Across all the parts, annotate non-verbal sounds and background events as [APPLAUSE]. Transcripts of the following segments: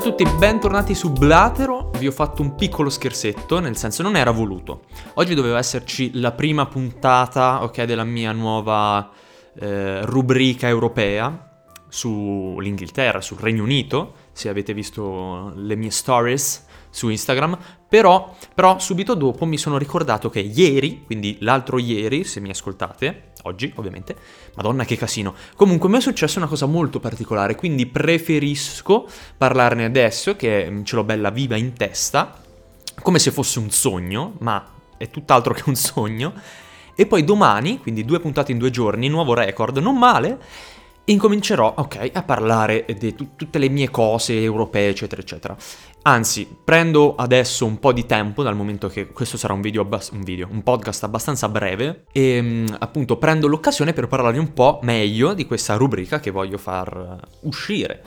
A tutti, bentornati su Blatero. Vi ho fatto un piccolo scherzetto, nel senso non era voluto. Oggi doveva esserci la prima puntata, ok, della mia nuova eh, rubrica europea sull'Inghilterra, sul Regno Unito, se avete visto le mie stories su Instagram, però, però subito dopo mi sono ricordato che ieri, quindi l'altro ieri, se mi ascoltate, oggi ovviamente. Madonna che casino. Comunque mi è successa una cosa molto particolare, quindi preferisco parlarne adesso che ce l'ho bella viva in testa, come se fosse un sogno, ma è tutt'altro che un sogno. E poi domani, quindi due puntate in due giorni, nuovo record, non male, incomincerò, ok, a parlare di t- tutte le mie cose europee, eccetera, eccetera. Anzi, prendo adesso un po' di tempo, dal momento che questo sarà un video, abbast- un, video un, podcast abbastanza breve, e mm, appunto prendo l'occasione per parlare un po' meglio di questa rubrica che voglio far uscire.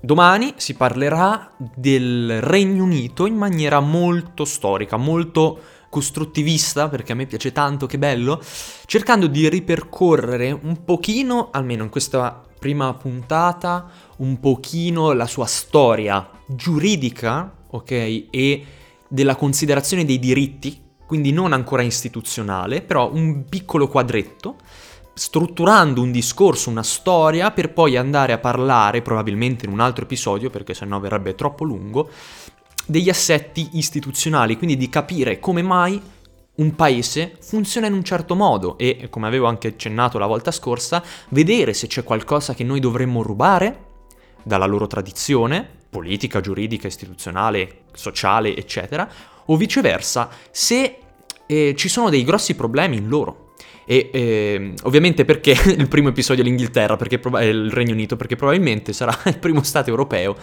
Domani si parlerà del Regno Unito in maniera molto storica, molto costruttivista, perché a me piace tanto, che bello, cercando di ripercorrere un pochino, almeno in questa prima puntata, un pochino la sua storia giuridica, ok, e della considerazione dei diritti, quindi non ancora istituzionale, però un piccolo quadretto, strutturando un discorso, una storia, per poi andare a parlare, probabilmente in un altro episodio, perché sennò verrebbe troppo lungo, degli assetti istituzionali, quindi di capire come mai un paese funziona in un certo modo e, come avevo anche accennato la volta scorsa, vedere se c'è qualcosa che noi dovremmo rubare dalla loro tradizione, politica, giuridica, istituzionale, sociale, eccetera, o viceversa, se eh, ci sono dei grossi problemi in loro. E eh, ovviamente perché [LAUGHS] il primo episodio è l'Inghilterra, perché proba- il Regno Unito, perché probabilmente sarà [LAUGHS] il primo Stato europeo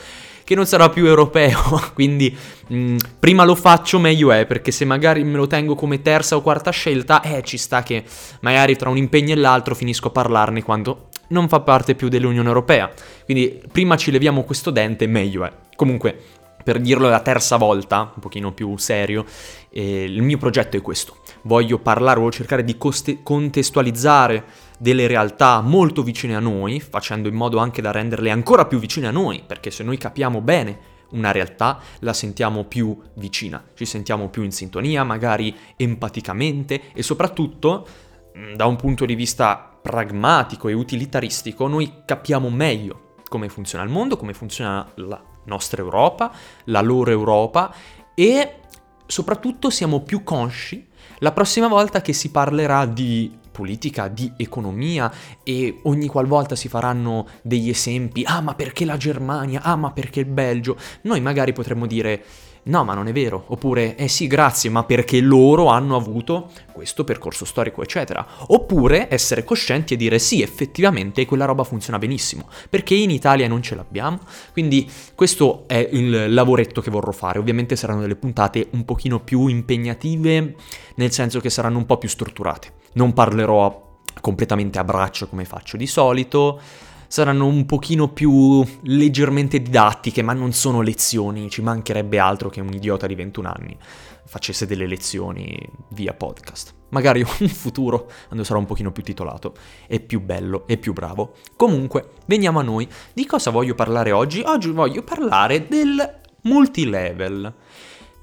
che non sarà più europeo, [LAUGHS] quindi mh, prima lo faccio meglio è, perché se magari me lo tengo come terza o quarta scelta, eh ci sta che magari tra un impegno e l'altro finisco a parlarne quando non fa parte più dell'Unione Europea. Quindi prima ci leviamo questo dente, meglio è. Comunque, per dirlo la terza volta, un pochino più serio, eh, il mio progetto è questo. Voglio parlare, voglio cercare di coste- contestualizzare delle realtà molto vicine a noi, facendo in modo anche da renderle ancora più vicine a noi, perché se noi capiamo bene una realtà la sentiamo più vicina, ci sentiamo più in sintonia, magari empaticamente e soprattutto mm, da un punto di vista pragmatico e utilitaristico noi capiamo meglio come funziona il mondo, come funziona la nostra Europa, la loro Europa e soprattutto siamo più consci la prossima volta che si parlerà di politica, di economia e ogni qualvolta si faranno degli esempi, ah ma perché la Germania, ah ma perché il Belgio, noi magari potremmo dire no ma non è vero, oppure eh sì grazie ma perché loro hanno avuto questo percorso storico eccetera, oppure essere coscienti e dire sì effettivamente quella roba funziona benissimo, perché in Italia non ce l'abbiamo, quindi questo è il lavoretto che vorrò fare, ovviamente saranno delle puntate un pochino più impegnative, nel senso che saranno un po' più strutturate, non parlerò completamente a braccio come faccio di solito, saranno un pochino più leggermente didattiche, ma non sono lezioni, ci mancherebbe altro che un idiota di 21 anni facesse delle lezioni via podcast. Magari [LAUGHS] un futuro, quando sarò un pochino più titolato, e più bello e più bravo. Comunque, veniamo a noi. Di cosa voglio parlare oggi? Oggi voglio parlare del multilevel.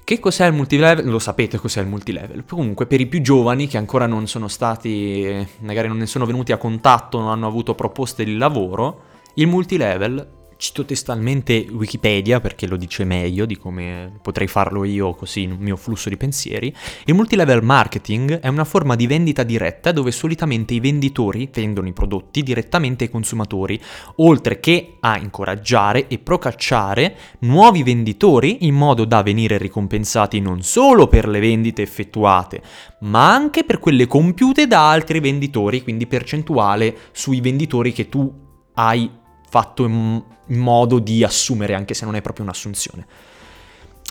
Che cos'è il multilevel? Lo sapete cos'è il multilevel. Comunque, per i più giovani che ancora non sono stati, magari non ne sono venuti a contatto, non hanno avuto proposte di lavoro, il multilevel Cito testualmente Wikipedia perché lo dice meglio di come potrei farlo io così nel mio flusso di pensieri. Il multilevel marketing è una forma di vendita diretta dove solitamente i venditori vendono i prodotti direttamente ai consumatori, oltre che a incoraggiare e procacciare nuovi venditori in modo da venire ricompensati non solo per le vendite effettuate, ma anche per quelle compiute da altri venditori, quindi percentuale sui venditori che tu hai fatto in, modo di assumere, anche se non è proprio un'assunzione.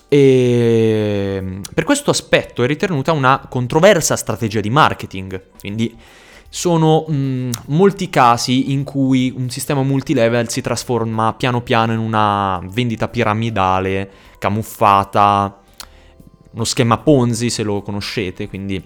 E per questo aspetto è ritenuta una controversa strategia di marketing, quindi sono mh, molti casi in cui un sistema multilevel si trasforma piano piano in una vendita piramidale, camuffata, uno schema Ponzi se lo conoscete, quindi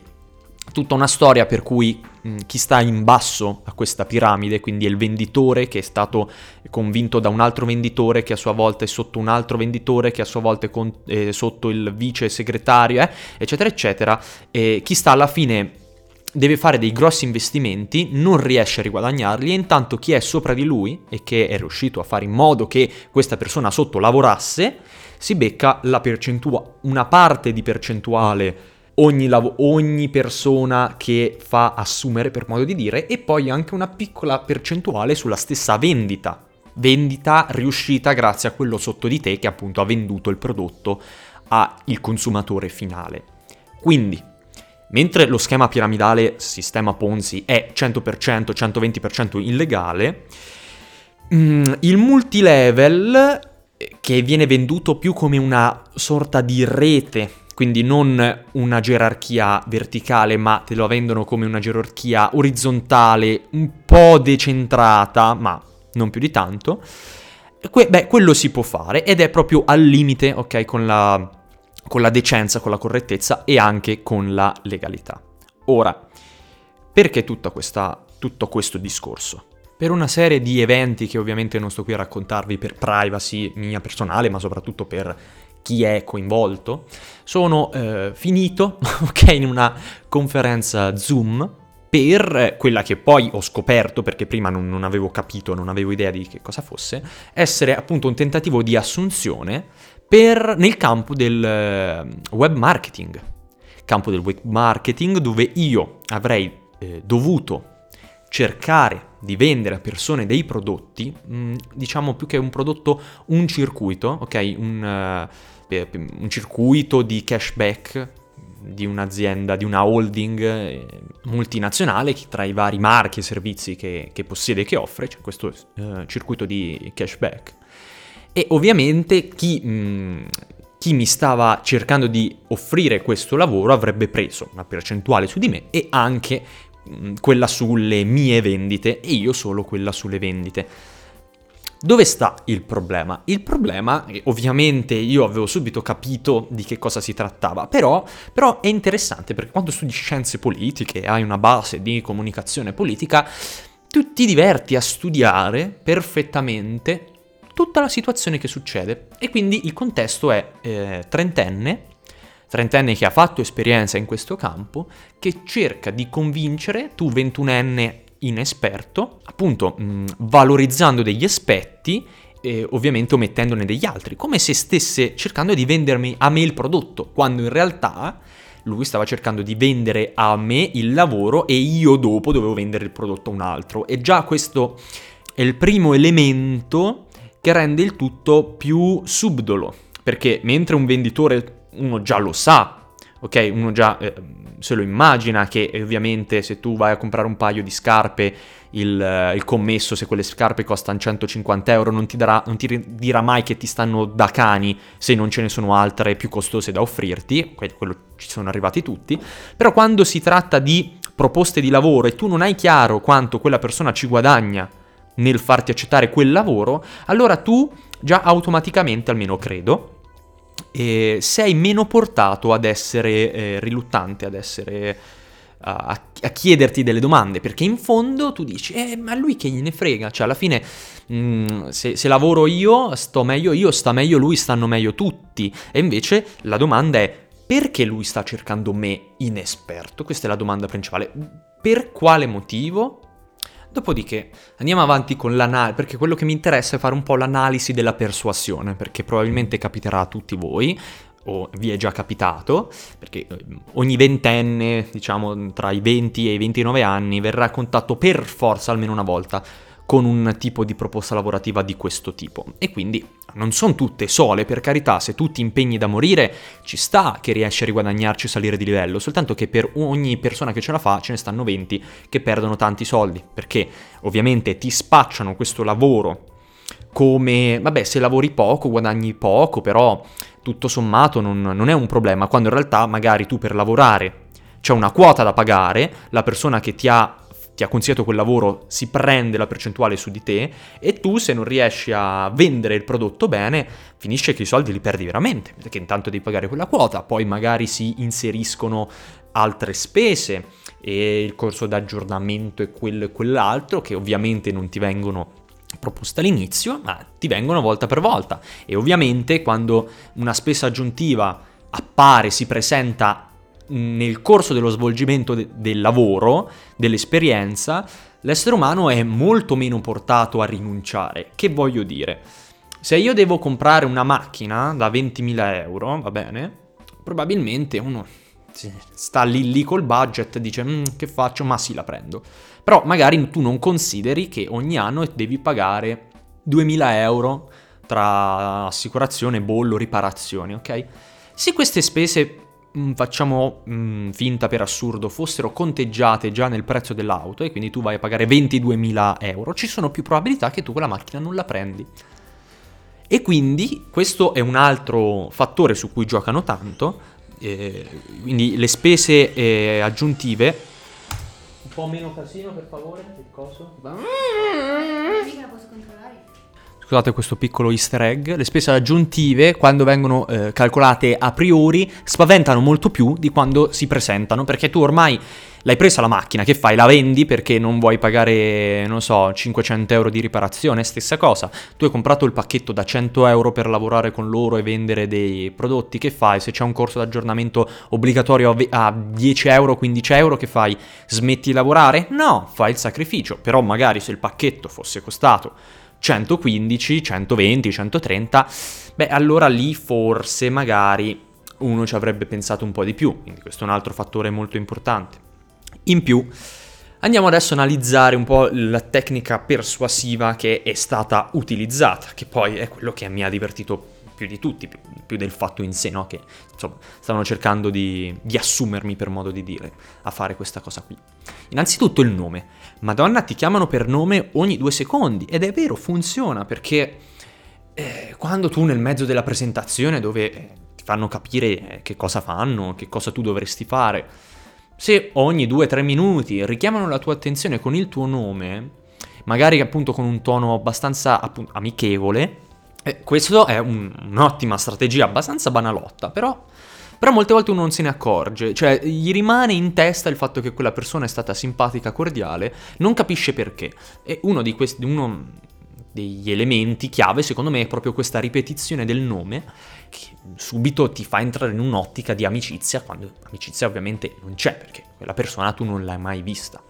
tutta una storia per cui chi sta in basso a questa piramide, quindi è il venditore che è stato convinto da un altro venditore che a sua volta è sotto un altro venditore che a sua volta è, con, è sotto il vice segretario, eh, eccetera, eccetera, e chi sta alla fine deve fare dei grossi investimenti, non riesce a riguadagnarli e intanto chi è sopra di lui e che è riuscito a fare in modo che questa persona sotto lavorasse, si becca la percentuale, una parte di percentuale ogni, lav- ogni persona che fa assumere, per modo di dire, e poi anche una piccola percentuale sulla stessa vendita. Vendita riuscita grazie a quello sotto di te che appunto ha venduto il prodotto al consumatore finale. Quindi, mentre lo schema piramidale, sistema Ponzi, è 100%, 120% illegale, mm, il multilevel, che viene venduto più come una sorta di rete quindi non una gerarchia verticale, ma te lo vendono come una gerarchia orizzontale, un po' decentrata, ma non più di tanto. Que- beh, quello si può fare ed è proprio al limite, ok, con la, con la decenza, con la correttezza e anche con la legalità. Ora, perché questa, tutto questo discorso? Per una serie di eventi che ovviamente non sto qui a raccontarvi per privacy mia personale, ma soprattutto per chi è coinvolto, sono eh, finito [LAUGHS] ok, in una conferenza Zoom per quella che poi ho scoperto, perché prima non, non, avevo capito, non avevo idea di che cosa fosse, essere appunto un tentativo di assunzione per, nel campo del eh, web marketing. Campo del web marketing dove io avrei eh, dovuto cercare di vendere a persone dei prodotti, mh, mm, diciamo più che un prodotto, un circuito, ok? Un... Uh, un circuito di cashback di un'azienda, di una holding eh, multinazionale che tra i vari marchi e servizi che, che possiede e che offre, c'è questo eh, circuito di cashback. E ovviamente chi, mh, chi mi stava cercando di offrire questo lavoro avrebbe preso una percentuale su di me e anche mh, quella sulle mie vendite e io solo quella sulle vendite. Dove sta il problema? Il problema, ovviamente io avevo subito capito di che cosa si trattava, però, però è interessante perché quando studi scienze politiche, hai una base di comunicazione politica, tu ti diverti a studiare perfettamente tutta la situazione che succede. E quindi il contesto è eh, trentenne, trentenne che ha fatto esperienza in questo campo, che cerca di convincere tu ventunenne inesperto, appunto mh, valorizzando degli aspetti e ovviamente omettendone degli altri, come se stesse cercando di vendermi a me il prodotto, quando in realtà lui stava cercando di vendere a me il lavoro e io dopo dovevo vendere il prodotto a un altro. E già questo è il primo elemento che rende il tutto più subdolo, perché mentre un venditore uno già lo sa, ok? Uno già eh, se lo immagina che ovviamente se tu vai a comprare un paio di scarpe, il, il commesso, se quelle scarpe costano 150 euro, non ti, darà, non ti, dirà mai che ti stanno da cani se non ce ne sono altre più costose da offrirti, quello ci sono arrivati tutti, però quando si tratta di proposte di lavoro e tu non hai chiaro quanto quella persona ci guadagna nel farti accettare quel lavoro, allora tu già automaticamente, almeno credo, eh, sei meno portato ad essere eh, riluttante, ad essere... A, a, chiederti delle domande, perché in fondo tu dici, eh, ma lui che gliene frega, cioè alla fine mh, mm, se, se, lavoro io, sto meglio io, sta meglio lui, stanno meglio tutti, e invece la domanda è, perché lui sta cercando me inesperto? Questa è la domanda principale. Per quale motivo? Dopodiché andiamo avanti con l'analisi, perché quello che mi interessa è fare un po' l'analisi della persuasione, perché probabilmente capiterà a tutti voi, o vi è già capitato, perché eh, ogni ventenne, diciamo tra i 20 e i 29 anni, verrà a contatto per forza almeno una volta con un tipo di proposta lavorativa di questo tipo. E quindi non sono tutte sole, per carità, se tu ti impegni da morire ci sta che riesci a riguadagnarci e salire di livello, soltanto che per ogni persona che ce la fa ce ne stanno 20 che perdono tanti soldi, perché ovviamente ti spacciano questo lavoro come, vabbè, se lavori poco guadagni poco, però tutto sommato non, non è un problema, quando in realtà magari tu per lavorare c'è una quota da pagare, la persona che ti ha ti ha consigliato quel lavoro si prende la percentuale su di te e tu se non riesci a vendere il prodotto bene finisce che i soldi li perdi veramente perché intanto devi pagare quella quota poi magari si inseriscono altre spese e il corso d'aggiornamento e quello e quell'altro che ovviamente non ti vengono proposte all'inizio, ma ti vengono volta per volta. E ovviamente quando una spesa aggiuntiva appare, si presenta nel corso dello svolgimento de- del lavoro, dell'esperienza, l'essere umano è molto meno portato a rinunciare. Che voglio dire? Se io devo comprare una macchina da 20.000 euro, va bene? Probabilmente uno sta lì lì col budget e dice mm, che faccio? Ma sì, la prendo. Però magari tu non consideri che ogni anno devi pagare 2.000 euro tra assicurazione, bollo, riparazioni, ok? Se queste spese facciamo mh, mm, finta per assurdo, fossero conteggiate già nel prezzo dell'auto e quindi tu vai a pagare 22.000 euro, ci sono più probabilità che tu quella macchina non la prendi. E quindi questo è un altro fattore su cui giocano tanto, eh, quindi le spese eh, aggiuntive... Un po' meno casino per favore, il coso. Mica posso controllare scusate questo piccolo easter egg, le spese aggiuntive quando vengono eh, calcolate a priori spaventano molto più di quando si presentano, perché tu ormai l'hai presa la macchina, che fai? La vendi perché non vuoi pagare, non so, 500 euro di riparazione, stessa cosa. Tu hai comprato il pacchetto da 100 euro per lavorare con loro e vendere dei prodotti, che fai? Se c'è un corso d'aggiornamento obbligatorio a 10 euro, 15 euro, che fai? Smetti di lavorare? No, fai il sacrificio, però magari se il pacchetto fosse costato 115, 120, 130, beh allora lì forse magari uno ci avrebbe pensato un po' di più, quindi questo è un altro fattore molto importante. In più, andiamo adesso a analizzare un po' la tecnica persuasiva che è stata utilizzata, che poi è quello che mi ha divertito più di tutti, più, più del fatto in sé, no? che insomma stavano cercando di, di assumermi per modo di dire a fare questa cosa qui. Innanzitutto il nome. Madonna ti chiamano per nome ogni due secondi ed è vero, funziona perché eh, quando tu nel mezzo della presentazione dove eh, ti fanno capire eh, che cosa fanno, che cosa tu dovresti fare, se ogni due o tre minuti richiamano la tua attenzione con il tuo nome, magari appunto con un tono abbastanza appunto, amichevole, eh, questo è un, un'ottima strategia, abbastanza banalotta, però, però, molte volte uno non se ne accorge, cioè gli rimane in testa il fatto che quella persona è stata simpatica, cordiale, non capisce perché. E uno, di questi, uno degli elementi chiave, secondo me, è proprio questa ripetizione del nome, che subito ti fa entrare in un'ottica di amicizia, quando amicizia ovviamente non c'è, perché quella persona tu non l'hai mai vista.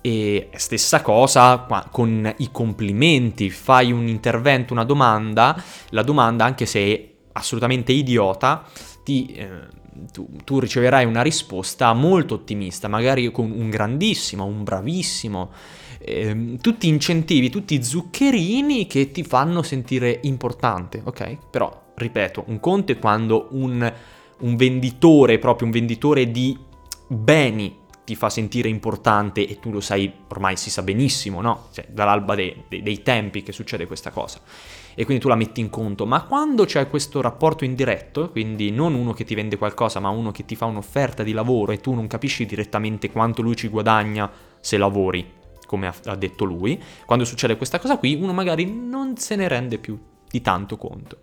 E stessa cosa con i complimenti, fai un intervento, una domanda, la domanda anche se è assolutamente idiota, ti, eh, tu, tu, riceverai una risposta molto ottimista, magari con un grandissimo, un bravissimo, eh, tutti incentivi, tutti zuccherini che ti fanno sentire importante, ok? Però, ripeto, un conto è quando un, un venditore, proprio un venditore di beni, ti fa sentire importante e tu lo sai, ormai si sa benissimo, no? Cioè, dall'alba dei, dei, dei tempi che succede questa cosa. E quindi tu la metti in conto. Ma quando c'è questo rapporto indiretto, quindi non uno che ti vende qualcosa, ma uno che ti fa un'offerta di lavoro e tu non capisci direttamente quanto lui ci guadagna se lavori, come ha detto lui, quando succede questa cosa qui, uno magari non se ne rende più di tanto conto.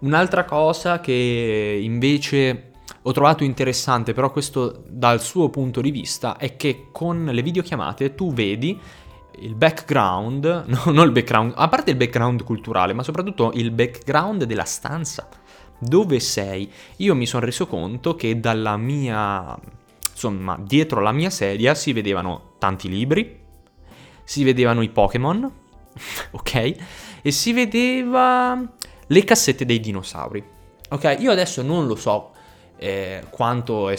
Un'altra cosa che invece ho trovato interessante, però questo dal suo punto di vista, è che con le videochiamate tu vedi il background, [LAUGHS] no, non il background, a parte il background culturale, ma soprattutto il background della stanza. Dove sei? Io mi sono reso conto che dalla mia, insomma, dietro la mia sedia si vedevano tanti libri, si vedevano i Pokémon, [LAUGHS] ok? E si vedeva le cassette dei dinosauri. Ok, io adesso non lo so eh, quanto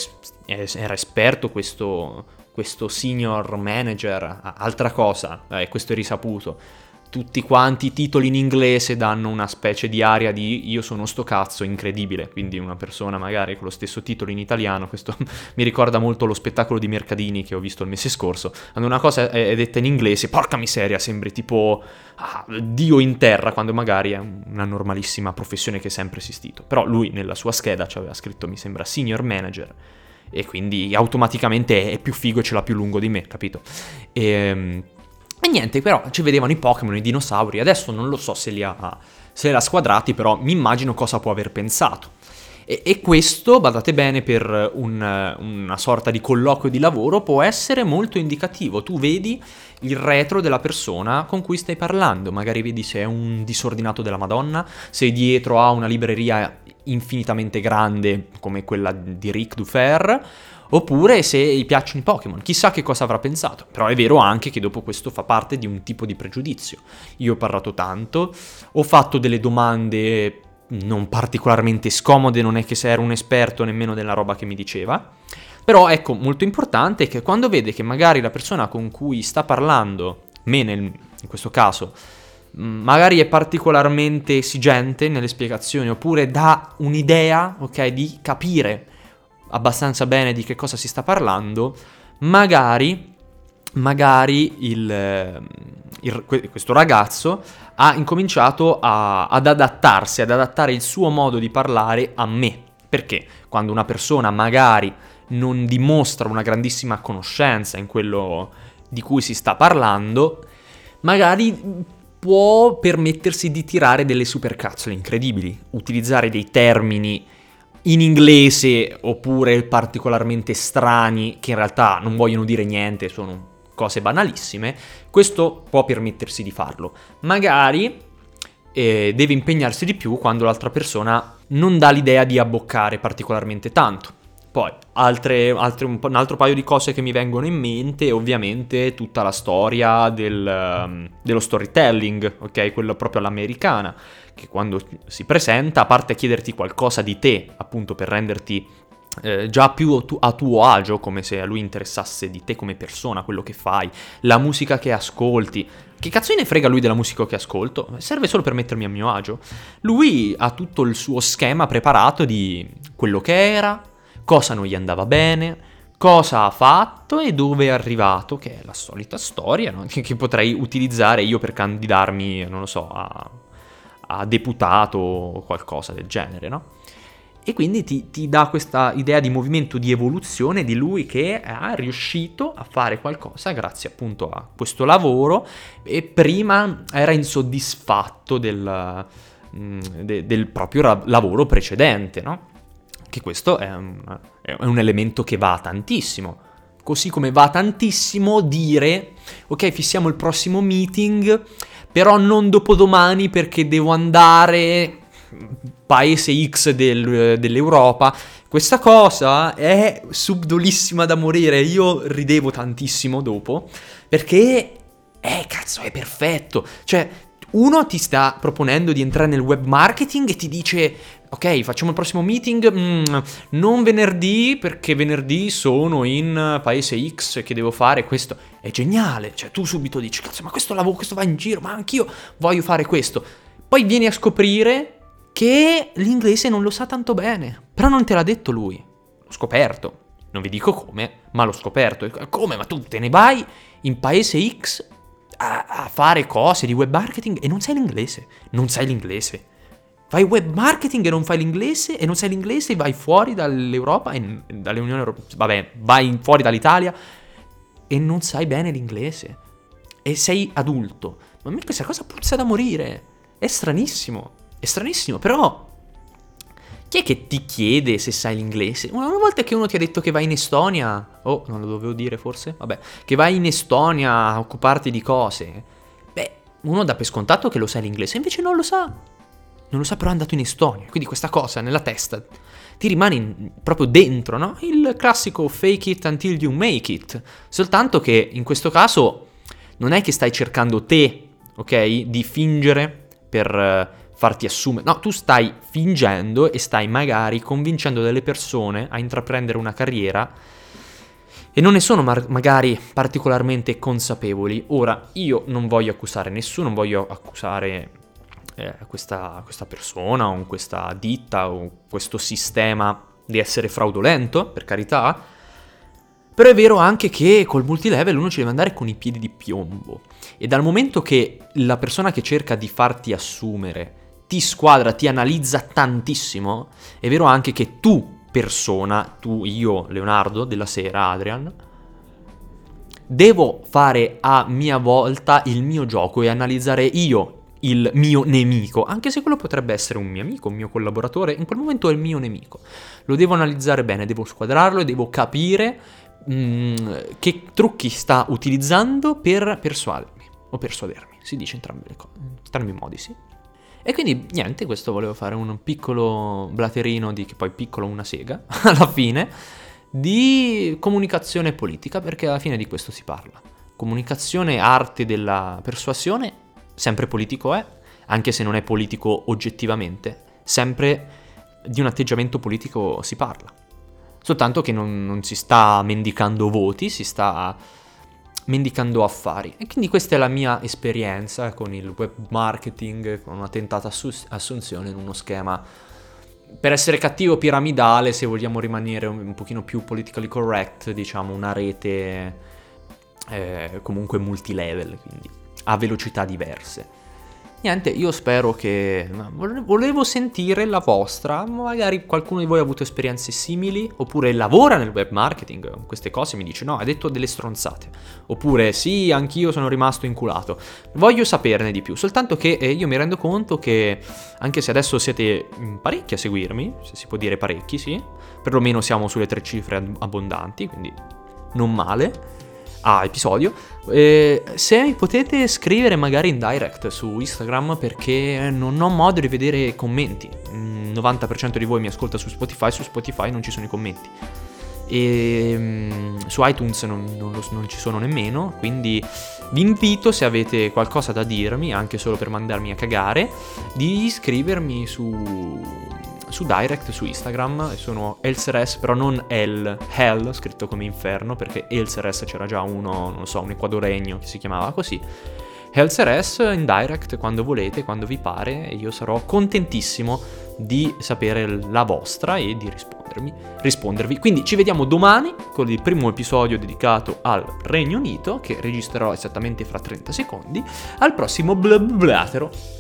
era esperto questo, questo senior manager, altra cosa, eh, questo è risaputo tutti quanti i titoli in inglese danno una specie di aria di io sono sto cazzo incredibile, quindi una persona magari con lo stesso titolo in italiano, questo [LAUGHS] mi ricorda molto lo spettacolo di Mercadini che ho visto il mese scorso, quando una cosa è detta in inglese, porca miseria, sembri tipo ah, Dio in terra, quando magari è una normalissima professione che è sempre esistito, però lui nella sua scheda ci aveva scritto mi sembra senior manager e quindi automaticamente è più figo e ce l'ha più lungo di me, capito? E ehm, e niente, però ci vedevano i Pokémon, i dinosauri, adesso non lo so se li ha, se li ha squadrati, però mi immagino cosa può aver pensato. E, e questo, badate bene, per un, una sorta di colloquio di lavoro può essere molto indicativo. Tu vedi il retro della persona con cui stai parlando, magari vedi se è un disordinato della Madonna, se dietro ha una libreria infinitamente grande come quella di Rick Dufer, oppure se gli piacciono i Pokémon, chissà che cosa avrà pensato. Però è vero anche che dopo questo fa parte di un tipo di pregiudizio. Io ho parlato tanto, ho fatto delle domande non particolarmente scomode, non è che se ero un esperto nemmeno della roba che mi diceva. Però ecco, molto importante è che quando vede che magari la persona con cui sta parlando, me nel, in questo caso, magari è particolarmente esigente nelle spiegazioni oppure dà un'idea, ok, di capire abbastanza bene di che cosa si sta parlando, magari, magari il, il, questo ragazzo ha incominciato a, ad adattarsi, ad adattare il suo modo di parlare a me. Perché quando una persona magari non dimostra una grandissima conoscenza in quello di cui si sta parlando, magari può permettersi di tirare delle supercazzole incredibili, utilizzare dei termini in inglese oppure particolarmente strani che in realtà non vogliono dire niente, sono cose banalissime, questo può permettersi di farlo. Magari eh, deve impegnarsi di più quando l'altra persona non dà l'idea di abboccare particolarmente tanto. Poi, altre, altre, un, un, altro paio di cose che mi vengono in mente, ovviamente tutta la storia del, um, dello storytelling, ok? Quello proprio all'americana, che quando si presenta, a parte chiederti qualcosa di te, appunto per renderti eh, già più tu, a tuo agio, come se a lui interessasse di te come persona, quello che fai, la musica che ascolti. Che cazzo ne frega lui della musica che ascolto? Serve solo per mettermi a mio agio. Lui ha tutto il suo schema preparato di quello che era, cosa non gli andava bene, cosa ha fatto e dove è arrivato, che è la solita storia no? [LAUGHS] che potrei utilizzare io per candidarmi, non lo so, a, a deputato o qualcosa del genere, no? E quindi ti, ti, dà questa idea di movimento di evoluzione di lui che è riuscito a fare qualcosa grazie appunto a questo lavoro e prima era insoddisfatto del, mm, de, del proprio lavoro precedente, no? Che questo è un, è un elemento che va tantissimo. Così come va tantissimo dire, ok, fissiamo il prossimo meeting, però non dopodomani perché devo andare paese X del, dell'Europa. Questa cosa è subdolissima da morire. Io ridevo tantissimo dopo perché, eh, cazzo, è perfetto. Cioè, uno ti sta proponendo di entrare nel web marketing e ti dice ok, facciamo il prossimo meeting, mm, non venerdì perché venerdì sono in paese X che devo fare questo. È geniale, cioè tu subito dici, cazzo, ma questo lavoro, questo va in giro, ma anch'io voglio fare questo. Poi vieni a scoprire che l'inglese non lo sa tanto bene, però non te l'ha detto lui. L'ho scoperto. Non vi dico come, ma l'ho scoperto. Come? Ma tu te ne vai in paese X a, a fare cose di web marketing e non sai l'inglese. Non sai l'inglese. Fai web marketing e non fai l'inglese e non sai l'inglese e vai fuori dall'Europa e dall'Unione Europea. Vabbè, vai fuori dall'Italia e non sai bene l'inglese. E sei adulto. Ma a me questa cosa puzza da morire. È stranissimo. È stranissimo, però chi è che ti chiede se sai l'inglese? Una volta che uno ti ha detto che vai in Estonia, oh, non lo dovevo dire forse? Vabbè, che vai in Estonia a occuparti di cose, beh, uno dà per scontato che lo sai l'inglese, invece non lo sa non lo sa però è andato in Estonia, quindi questa cosa nella testa ti rimane in, proprio dentro, no? Il classico fake it until you make it, soltanto che in questo caso non è che stai cercando te, ok, di fingere per uh, farti assumere, no, tu stai fingendo e stai magari convincendo delle persone a intraprendere una carriera e non ne sono mar- magari particolarmente consapevoli. Ora, io non voglio accusare nessuno, non voglio accusare eh, questa, questa persona o questa ditta o questo sistema di essere fraudolento, per carità, però è vero anche che col multilevel uno ci deve andare con i piedi di piombo. E dal momento che la persona che cerca di farti assumere ti squadra, ti analizza tantissimo, è vero anche che tu, persona, tu, io, Leonardo, della sera, Adrian, devo fare a mia volta il mio gioco e analizzare io il mio nemico, anche se quello potrebbe essere un mio amico, un mio collaboratore, in quel momento è il mio nemico. Lo devo analizzare bene, devo squadrarlo e devo capire mh, mm, che trucchi sta utilizzando per persuadermi o persuadermi. Si dice entrambe le cose, entrambi i modi, sì. E quindi niente, questo volevo fare un piccolo blaterino di che poi piccolo una sega [LAUGHS] alla fine di comunicazione politica, perché alla fine di questo si parla. Comunicazione, arte della persuasione, sempre politico è, anche se non è politico oggettivamente, sempre di un atteggiamento politico si parla. Soltanto che non, non si sta mendicando voti, si sta mendicando affari. E quindi questa è la mia esperienza con il web marketing, con una tentata assunzione in uno schema, per essere cattivo, piramidale, se vogliamo rimanere un, un pochino più politically correct, diciamo una rete eh, comunque multilevel, quindi a velocità diverse. Niente, io spero che... Volevo sentire la vostra, magari qualcuno di voi ha avuto esperienze simili, oppure lavora nel web marketing, queste cose mi dice no, hai detto delle stronzate, oppure sì, anch'io sono rimasto inculato. Voglio saperne di più, soltanto che eh, io mi rendo conto che, anche se adesso siete parecchi a seguirmi, se si può dire parecchi, sì, perlomeno siamo sulle tre cifre abbondanti, quindi non male a episodio. Eh, se potete scrivere magari in direct su Instagram perché non ho modo di vedere commenti. Il 90% di voi mi ascolta su Spotify, su Spotify non ci sono i commenti. E um, su iTunes non, non, lo, non, ci sono nemmeno, quindi vi invito se avete qualcosa da dirmi, anche solo per mandarmi a cagare, di iscrivermi su su direct su Instagram sono Elseres, però non El, Hell, scritto come inferno, perché Elseres c'era già uno, non so, un equadoregno che si chiamava così. Helseres in direct quando volete, quando vi pare, e io sarò contentissimo di sapere la vostra e di rispondermi, rispondervi. Quindi ci vediamo domani con il primo episodio dedicato al Regno Unito, che registrerò esattamente fra 30 secondi, al prossimo Blablatero.